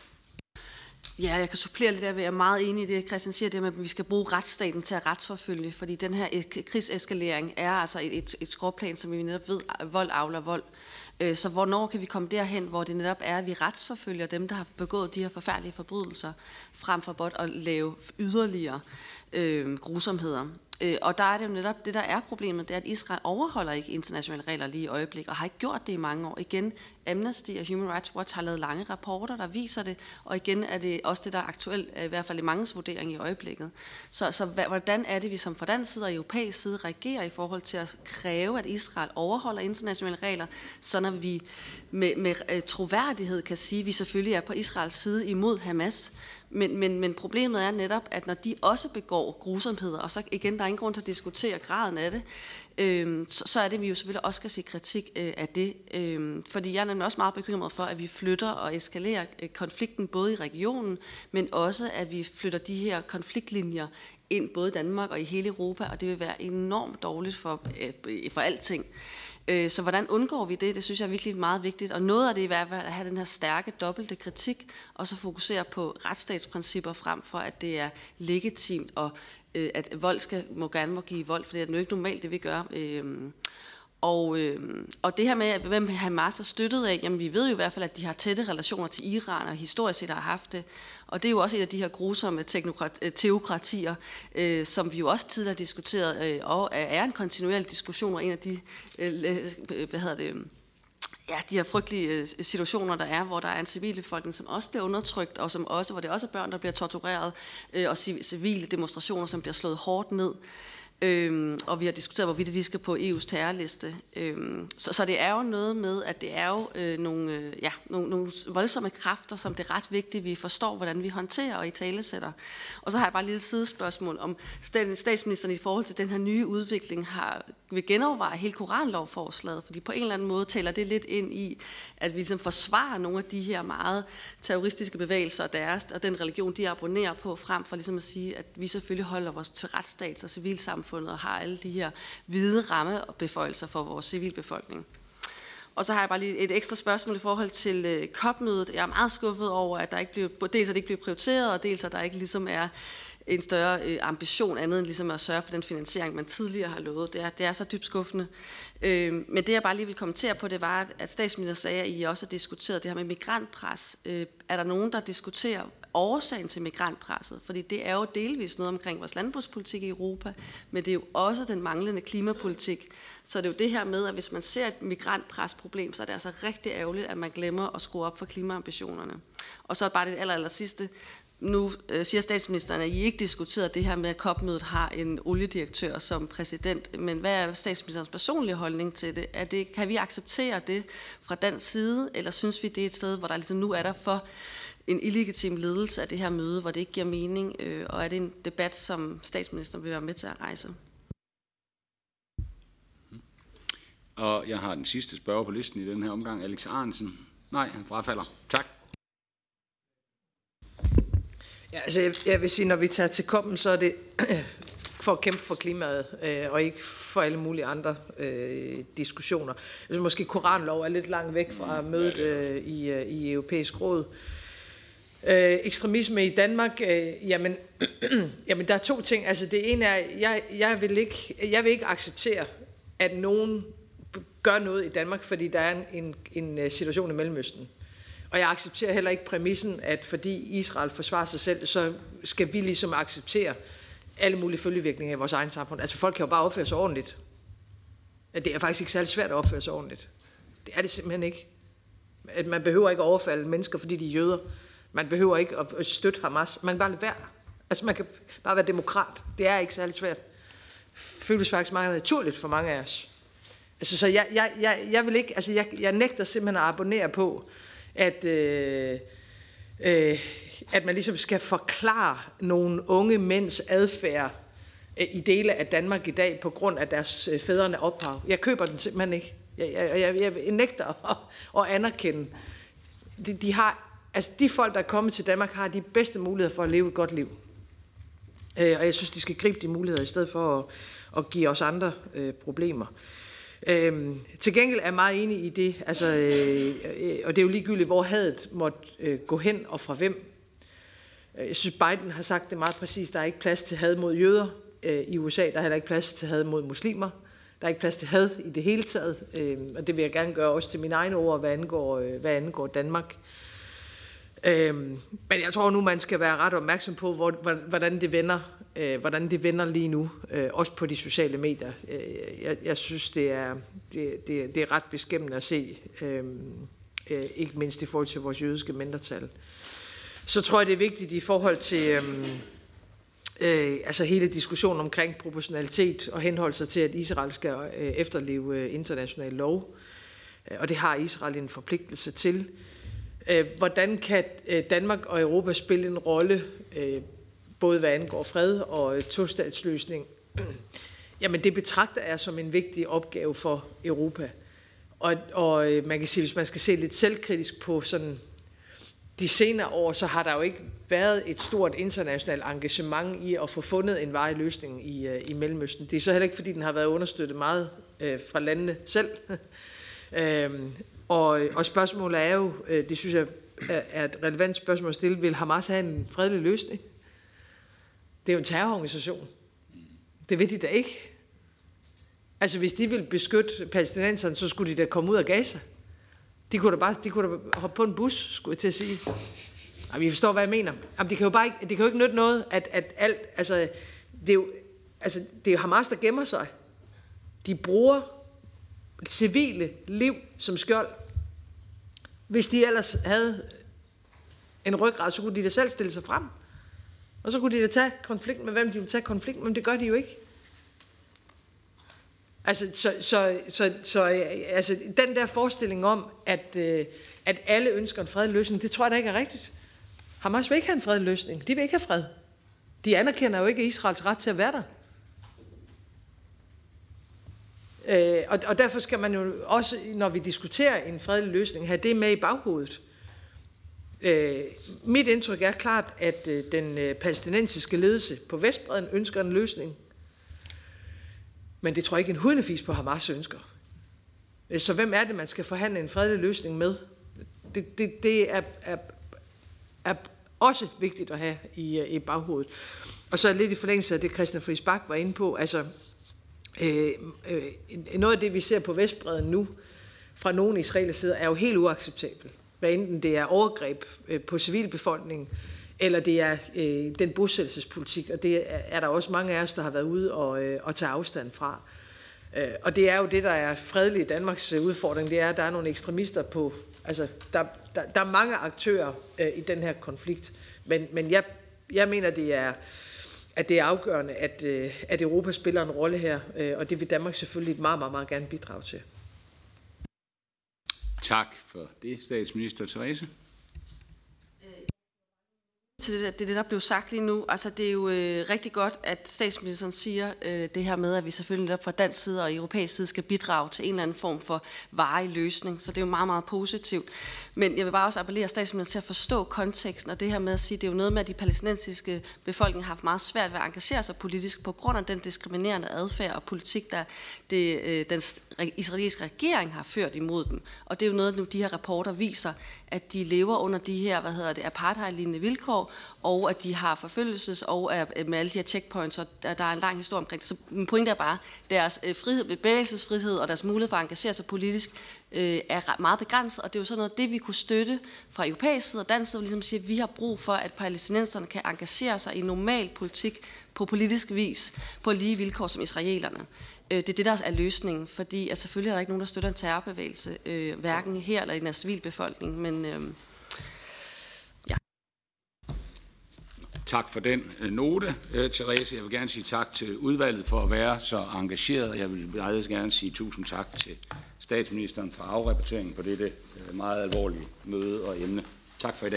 [SPEAKER 5] Ja, jeg kan supplere lidt af, jeg er meget enig i det, Christian siger, det med, at vi skal bruge retsstaten til at retsforfølge, fordi den her krigseskalering er altså et, et, et skråplan, som vi netop ved, vold afler vold. Øh, så hvornår kan vi komme derhen, hvor det netop er, at vi retsforfølger dem, der har begået de her forfærdelige forbrydelser, frem for blot at lave yderligere øh, grusomheder. Øh, og der er det jo netop det, der er problemet, det er, at Israel overholder ikke internationale regler lige i øjeblikket, og har ikke gjort det i mange år. Igen, Amnesty og Human Rights Watch har lavet lange rapporter, der viser det, og igen er det også det, der er aktuelt, øh, i hvert fald i mange vurdering i øjeblikket. Så, så hvordan er det, vi som fra dansk side og europæisk side reagerer i forhold til at kræve, at Israel overholder internationale regler, så når vi med, med øh, troværdighed kan sige, at vi selvfølgelig er på Israels side imod Hamas, men, men, men problemet er netop, at når de også begår grusomheder, og så igen, der er ingen grund til at diskutere graden af det, øh, så, så er det, at vi jo selvfølgelig også skal se kritik øh, af det. Øh, fordi jeg er nemlig også meget bekymret for, at vi flytter og eskalerer øh, konflikten både i regionen, men også, at vi flytter de her konfliktlinjer ind både i Danmark og i hele Europa, og det vil være enormt dårligt for, øh, for alting. Øh, så hvordan undgår vi det? Det synes jeg er virkelig meget vigtigt. Og noget af det i hvert fald at have den her stærke dobbelte kritik, og så fokusere på retsstatsprincipper frem for, at det er legitimt, og øh, at vold skal, må gerne må give vold, for det er jo ikke normalt, det vi gør. Øh, og, øh, og det her med, hvem Hamas er støttet af, jamen vi ved jo i hvert fald, at de har tætte relationer til Iran, og historisk set har haft det. Og det er jo også et af de her grusomme øh, teokratier, øh, som vi jo også tidligere har diskuteret, øh, og er en kontinuerlig diskussion, og en af de, øh, øh hvad hedder det, ja, de her frygtelige øh, situationer, der er, hvor der er en civilbefolkning, som også bliver undertrykt, og som også, hvor det også er børn, der bliver tortureret, øh, og civile demonstrationer, som bliver slået hårdt ned. Øhm, og vi har diskuteret, hvorvidt de skal på EU's terrorliste. Øhm, så, så det er jo noget med, at det er jo øh, nogle, øh, ja, nogle, nogle voldsomme kræfter, som det er ret vigtigt, vi forstår, hvordan vi håndterer og i talesætter. Og så har jeg bare et lille sidespørgsmål om statsministeren i forhold til den her nye udvikling har vil genoverveje hele koranlovforslaget, fordi på en eller anden måde taler det lidt ind i, at vi ligesom forsvarer nogle af de her meget terroristiske bevægelser og, deres, og den religion, de abonnerer på, frem for ligesom at sige, at vi selvfølgelig holder vores til retsstats- og civilsamfundet og har alle de her hvide rammebeføjelser for vores civilbefolkning. Og så har jeg bare lige et ekstra spørgsmål i forhold til øh, COP-mødet. Jeg er meget skuffet over, at der ikke bliver, dels at det ikke bliver prioriteret, og dels at der ikke ligesom er en større øh, ambition andet end ligesom at sørge for den finansiering, man tidligere har lovet. Det er, det er så dybt skuffende. Øh, men det jeg bare lige vil kommentere på, det var, at statsministeren sagde, at I også har diskuteret det her med migrantpres. Øh, er der nogen, der diskuterer årsagen til migrantpresset? Fordi det er jo delvis noget omkring vores landbrugspolitik i Europa, men det er jo også den manglende klimapolitik. Så det er jo det her med, at hvis man ser et migrantpresproblem, så er det altså rigtig ærgerligt, at man glemmer at skrue op for klimaambitionerne. Og så bare det aller, aller sidste. Nu øh, siger statsministeren, at I ikke diskuterede det her med, at COP-mødet har en oliedirektør som præsident. Men hvad er statsministerens personlige holdning til det? Er det kan vi acceptere det fra dansk side, eller synes vi, det er et sted, hvor der ligesom nu er der for en illegitim ledelse af det her møde, hvor det ikke giver mening? Øh, og er det en debat, som statsministeren vil være med til at rejse?
[SPEAKER 1] Og jeg har den sidste spørger på listen i den her omgang, Alex Arnsen. Nej, han frafalder. Tak.
[SPEAKER 2] Ja, altså jeg, jeg vil sige, når vi tager til koppen, så er det (clears throat) for at kæmpe for klimaet, øh, og ikke for alle mulige andre øh, diskussioner. Jeg synes måske, koranlov er lidt langt væk fra mm, mødet øh, i, øh, i europæisk råd. Øh, Øh, ekstremisme i Danmark, øh, jamen, (clears throat) jamen der er to ting. Altså det ene er, jeg, jeg, vil ikke, jeg vil ikke acceptere, at nogen gør noget i Danmark, fordi der er en, en, en øh, situation i Mellemøsten. Og jeg accepterer heller ikke præmissen, at fordi Israel forsvarer sig selv, så skal vi ligesom acceptere alle mulige følgevirkninger i vores egen samfund. Altså folk kan jo bare opføre sig ordentligt. Det er faktisk ikke særlig svært at opføre sig ordentligt. Det er det simpelthen ikke. At man behøver ikke overfalde mennesker, fordi de er jøder. Man behøver ikke at støtte Hamas. Man kan bare lade være. Altså man kan bare være demokrat. Det er ikke særlig svært. Føles faktisk meget naturligt for mange af os. Altså, så jeg, jeg, jeg, jeg vil ikke, altså jeg, jeg nægter simpelthen at abonnere på, at, øh, øh, at man ligesom skal forklare nogle unge mænds adfærd øh, i dele af Danmark i dag på grund af deres øh, fædrene ophav. Jeg køber den simpelthen ikke. Jeg, jeg, jeg, jeg nægter at, at anerkende. De, de, har, altså de folk, der er kommet til Danmark, har de bedste muligheder for at leve et godt liv. Øh, og jeg synes, de skal gribe de muligheder, i stedet for at, at give os andre øh, problemer. Øhm, til gengæld er jeg meget enig i det, altså, øh, øh, og det er jo ligegyldigt, hvor hadet måtte øh, gå hen og fra hvem. Øh, jeg synes, Biden har sagt det meget præcist. Der er ikke plads til had mod jøder øh, i USA. Der er heller ikke plads til had mod muslimer. Der er ikke plads til had i det hele taget. Øh, og det vil jeg gerne gøre også til mine egne ord, hvad angår, øh, hvad angår Danmark. Øh, Øhm, men jeg tror nu, man skal være ret opmærksom på, hvor, hvordan det vender øh, hvordan det vender lige nu, øh, også på de sociale medier. Øh, jeg, jeg synes, det er, det, det, det er ret beskæmmende at se, øh, øh, ikke mindst i forhold til vores jødiske mindretal. Så tror jeg, det er vigtigt i forhold til øh, øh, altså hele diskussionen omkring proportionalitet og henholde sig til, at Israel skal øh, efterleve øh, international lov. Øh, og det har Israel en forpligtelse til. Øh, Øh, hvordan kan øh, Danmark og Europa spille en rolle øh, både hvad angår fred og øh, tostatsløsning, (clears throat) jamen det betragter jeg som en vigtig opgave for Europa. Og, og man kan sige, hvis man skal se lidt selvkritisk på sådan de senere år, så har der jo ikke været et stort internationalt engagement i at få fundet en varig løsning i, i Mellemøsten. Det er så heller ikke, fordi den har været understøttet meget øh, fra landene selv. uh, (laughs) og, øh, og spørgsmålet er jo, øh, det synes jeg er et relevant spørgsmål at stille, vil Hamas have en fredelig løsning? Det er jo en terrororganisation. Det ved de da ikke. Altså, hvis de ville beskytte palæstinenserne, så skulle de da komme ud af Gaza. De kunne da bare de kunne da hoppe på en bus, skulle jeg til at sige. Jamen, I forstår, hvad jeg mener. Jamen, det kan jo bare ikke, det kan jo ikke nytte noget, at, at alt, altså, det er jo, altså, det er jo Hamas, der gemmer sig. De bruger civile liv som skjold. Hvis de ellers havde en ryggrad, så kunne de da selv stille sig frem. Og så kunne de da tage konflikt med, hvem de ville tage konflikt med, men det gør de jo ikke. Altså, så, så, så, så altså, den der forestilling om, at, øh, at alle ønsker en fredelig løsning, det tror jeg da ikke er rigtigt. Hamas vil ikke have en fredelig løsning. De vil ikke have fred. De anerkender jo ikke Israels ret til at være der. Øh, og, og derfor skal man jo også, når vi diskuterer en fredelig løsning, have det med i baghovedet. Øh, mit indtryk er klart, at øh, den øh, palæstinensiske ledelse på Vestbreden ønsker en løsning. Men det tror jeg ikke en hundefis på Hamas ønsker. Øh, så hvem er det, man skal forhandle en fredelig løsning med? Det, det, det er, er, er også vigtigt at have i, øh, i baghovedet. Og så lidt i forlængelse af det, Christian Friis Bak var inde på. Altså, øh, øh, noget af det, vi ser på Vestbreden nu, fra nogle israelers side, er jo helt uacceptabelt. Hvad enten det er overgreb øh, på civilbefolkningen, eller det er øh, den bosættelsespolitik, og det er der også mange af os, der har været ude og, øh, og tage afstand fra. Øh, og det er jo det, der er fredelig i Danmarks øh, udfordring, det er, at der er nogle ekstremister på, altså der, der, der er mange aktører øh, i den her konflikt, men, men jeg, jeg mener, det er, at det er afgørende, at, øh, at Europa spiller en rolle her, øh, og det vil Danmark selvfølgelig meget, meget, meget gerne bidrage til.
[SPEAKER 1] Tak for det, statsminister Therese
[SPEAKER 5] til det, det, det, der blev sagt lige nu. Altså, det er jo øh, rigtig godt, at statsministeren siger øh, det her med, at vi selvfølgelig fra dansk side og europæisk side skal bidrage til en eller anden form for varig løsning. Så det er jo meget, meget positivt. Men jeg vil bare også appellere statsministeren til at forstå konteksten, og det her med at sige, det er jo noget med, at de palæstinensiske befolkning har haft meget svært ved at engagere sig politisk på grund af den diskriminerende adfærd og politik, der det, øh, den israelske regering har ført imod dem. Og det er jo noget, nu de her rapporter viser, at de lever under de her, hvad hedder det, apartheid-lignende vilkår, og at de har forfølgelses og at øh, med alle de her checkpoints, og der, der er en lang historie omkring det. Så min pointe er bare, deres øh, frihed, bevægelsesfrihed og deres mulighed for at engagere sig politisk øh, er meget begrænset, og det er jo sådan noget, det vi kunne støtte fra europæisk side og dansk side, ligesom siger, at vi har brug for, at palæstinenserne kan engagere sig i normal politik på politisk vis, på lige vilkår som israelerne. Øh, det er det, der er løsningen, fordi at selvfølgelig er der ikke nogen, der støtter en terrorbevægelse, øh, hverken her eller i den civilbefolkning, men øh, ja.
[SPEAKER 1] Tak for den øh, note, øh, Therese. Jeg vil gerne sige tak til udvalget for at være så engageret. Jeg vil meget gerne sige tusind tak til statsministeren for afrapporteringen på dette meget alvorlige møde og emne. Tak for i dag.